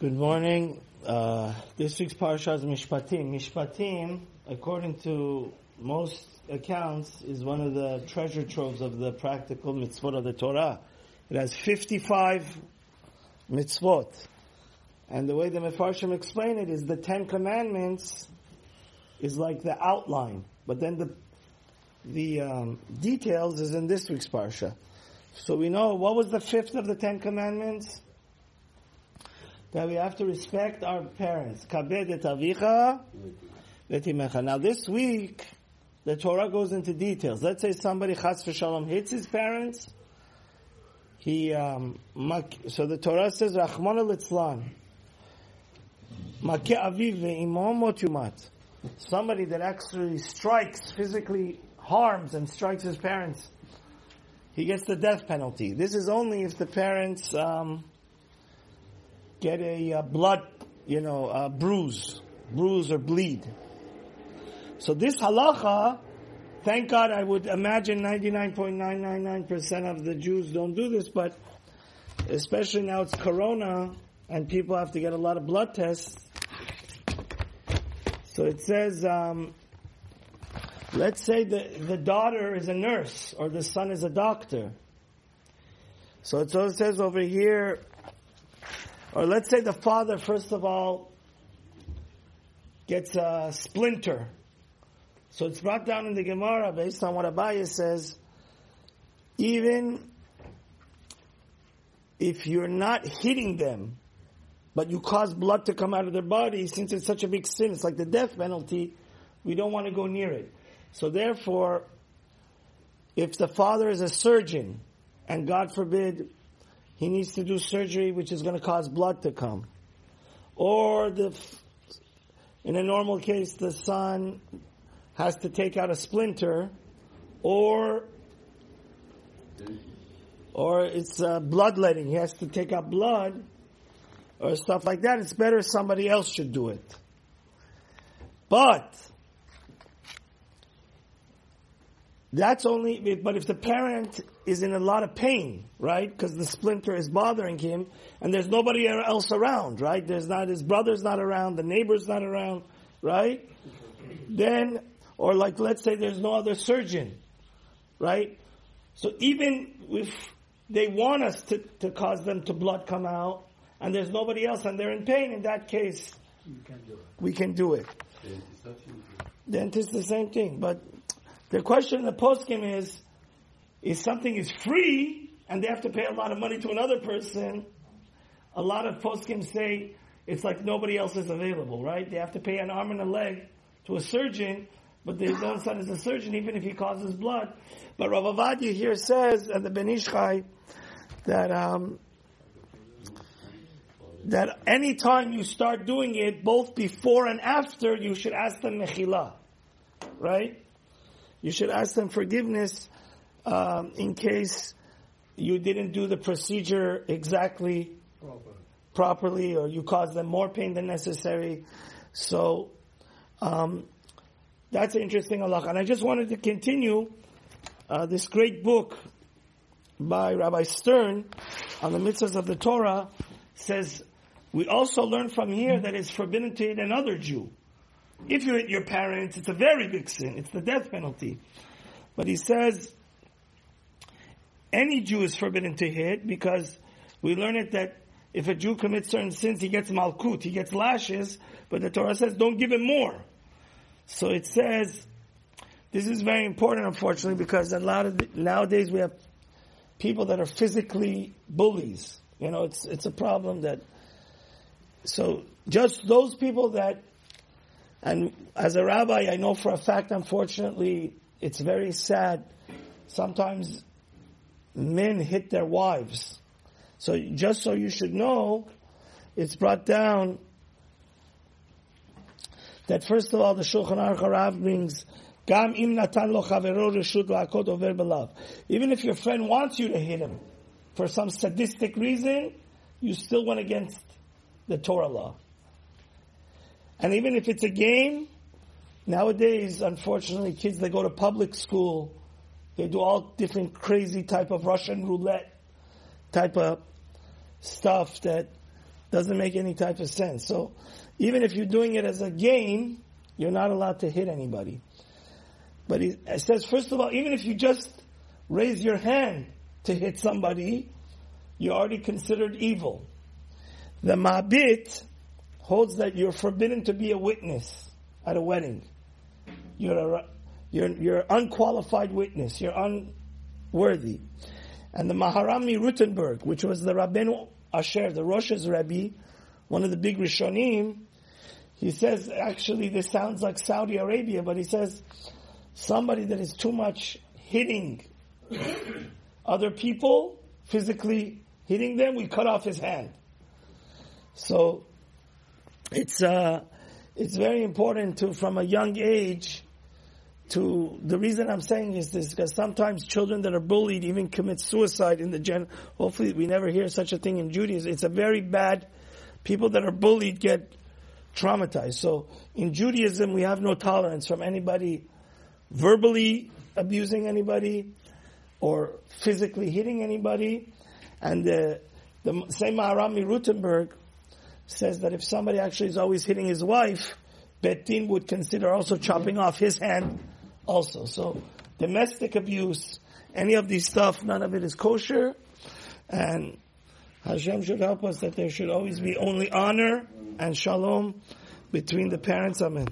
Good morning. Uh, this week's parsha is Mishpatim. Mishpatim, according to most accounts, is one of the treasure troves of the practical mitzvot of the Torah. It has 55 mitzvot. And the way the Mefarshim explain it is the Ten Commandments is like the outline, but then the the um, details is in this week's parsha. So we know what was the fifth of the Ten Commandments that we have to respect our parents. V'timecha. Now this week, the Torah goes into details. Let's say somebody chas v'shalom hits his parents. He um, so the Torah says Rachmana litzlan. Motumat. Somebody that actually strikes, physically harms and strikes his parents, he gets the death penalty. This is only if the parents um, get a uh, blood, you know, uh, bruise, bruise or bleed. So this halacha, thank God, I would imagine 99.999% of the Jews don't do this, but especially now it's Corona and people have to get a lot of blood tests. So it says, um, let's say the, the daughter is a nurse or the son is a doctor. So it says over here, or let's say the father, first of all, gets a splinter. So it's brought down in the Gemara based on what Abaye says, even if you're not hitting them, but you cause blood to come out of their body, since it's such a big sin, it's like the death penalty, we don't want to go near it. So therefore, if the father is a surgeon, and God forbid, he needs to do surgery which is going to cause blood to come. Or the, in a normal case, the son has to take out a splinter, or or it's uh, bloodletting. He has to take out blood, or stuff like that. It's better somebody else should do it. But That's only, but if the parent is in a lot of pain, right? Because the splinter is bothering him, and there's nobody else around, right? There's not, his brother's not around, the neighbor's not around, right? Then, or like, let's say there's no other surgeon, right? So even if they want us to, to cause them to blood come out, and there's nobody else, and they're in pain, in that case, can we can do it. Dentist, the same thing, but the question in the poskim is, if something is free and they have to pay a lot of money to another person, a lot of poskim say it's like nobody else is available, right? They have to pay an arm and a leg to a surgeon, but their own son is a surgeon even if he causes blood. But Rav Ovadia here says, and the Ben Ish Chai, that um, that any time you start doing it, both before and after, you should ask them mechila, right? You should ask them forgiveness um, in case you didn't do the procedure exactly Proper. properly or you caused them more pain than necessary. So um, that's an interesting halacha. And I just wanted to continue uh, this great book by Rabbi Stern on the mitzvahs of the Torah says we also learn from here that it's forbidden to eat another Jew. If you hit your parents, it's a very big sin. It's the death penalty. But he says any Jew is forbidden to hit because we learn it that if a Jew commits certain sins, he gets malkut, he gets lashes, but the Torah says don't give him more. So it says, this is very important unfortunately because a lot of, the, nowadays we have people that are physically bullies. You know, it's, it's a problem that, so just those people that and as a rabbi, I know for a fact, unfortunately, it's very sad. Sometimes men hit their wives. So just so you should know, it's brought down that first of all, the Shulchan Aruch Harav brings Gam im natan lo reshut over. Even if your friend wants you to hit him for some sadistic reason, you still went against the Torah law. And even if it's a game, nowadays, unfortunately, kids they go to public school, they do all different crazy type of Russian roulette type of stuff that doesn't make any type of sense. So even if you're doing it as a game, you're not allowed to hit anybody. But it says, first of all, even if you just raise your hand to hit somebody, you're already considered evil. The Mabit holds that you're forbidden to be a witness at a wedding. You're a, you're, you're unqualified witness. You're unworthy. And the Maharami Rothenburg, which was the Rabbeinu Asher, the Rosh's Rebbe, one of the big Rishonim, he says, actually this sounds like Saudi Arabia, but he says, somebody that is too much hitting other people, physically hitting them, we cut off his hand. So, it's, uh, it's very important to, from a young age, to the reason I'm saying is this because sometimes children that are bullied even commit suicide in the gen. Hopefully, we never hear such a thing in Judaism. It's a very bad. People that are bullied get traumatized. So in Judaism, we have no tolerance from anybody verbally abusing anybody or physically hitting anybody. And the, the same Maharami Rothenburg says that if somebody actually is always hitting his wife, Beit din would consider also chopping off his hand also. So domestic abuse, any of these stuff, none of it is kosher. And Hashem should help us that there should always be only honor and shalom between the parents. Amen.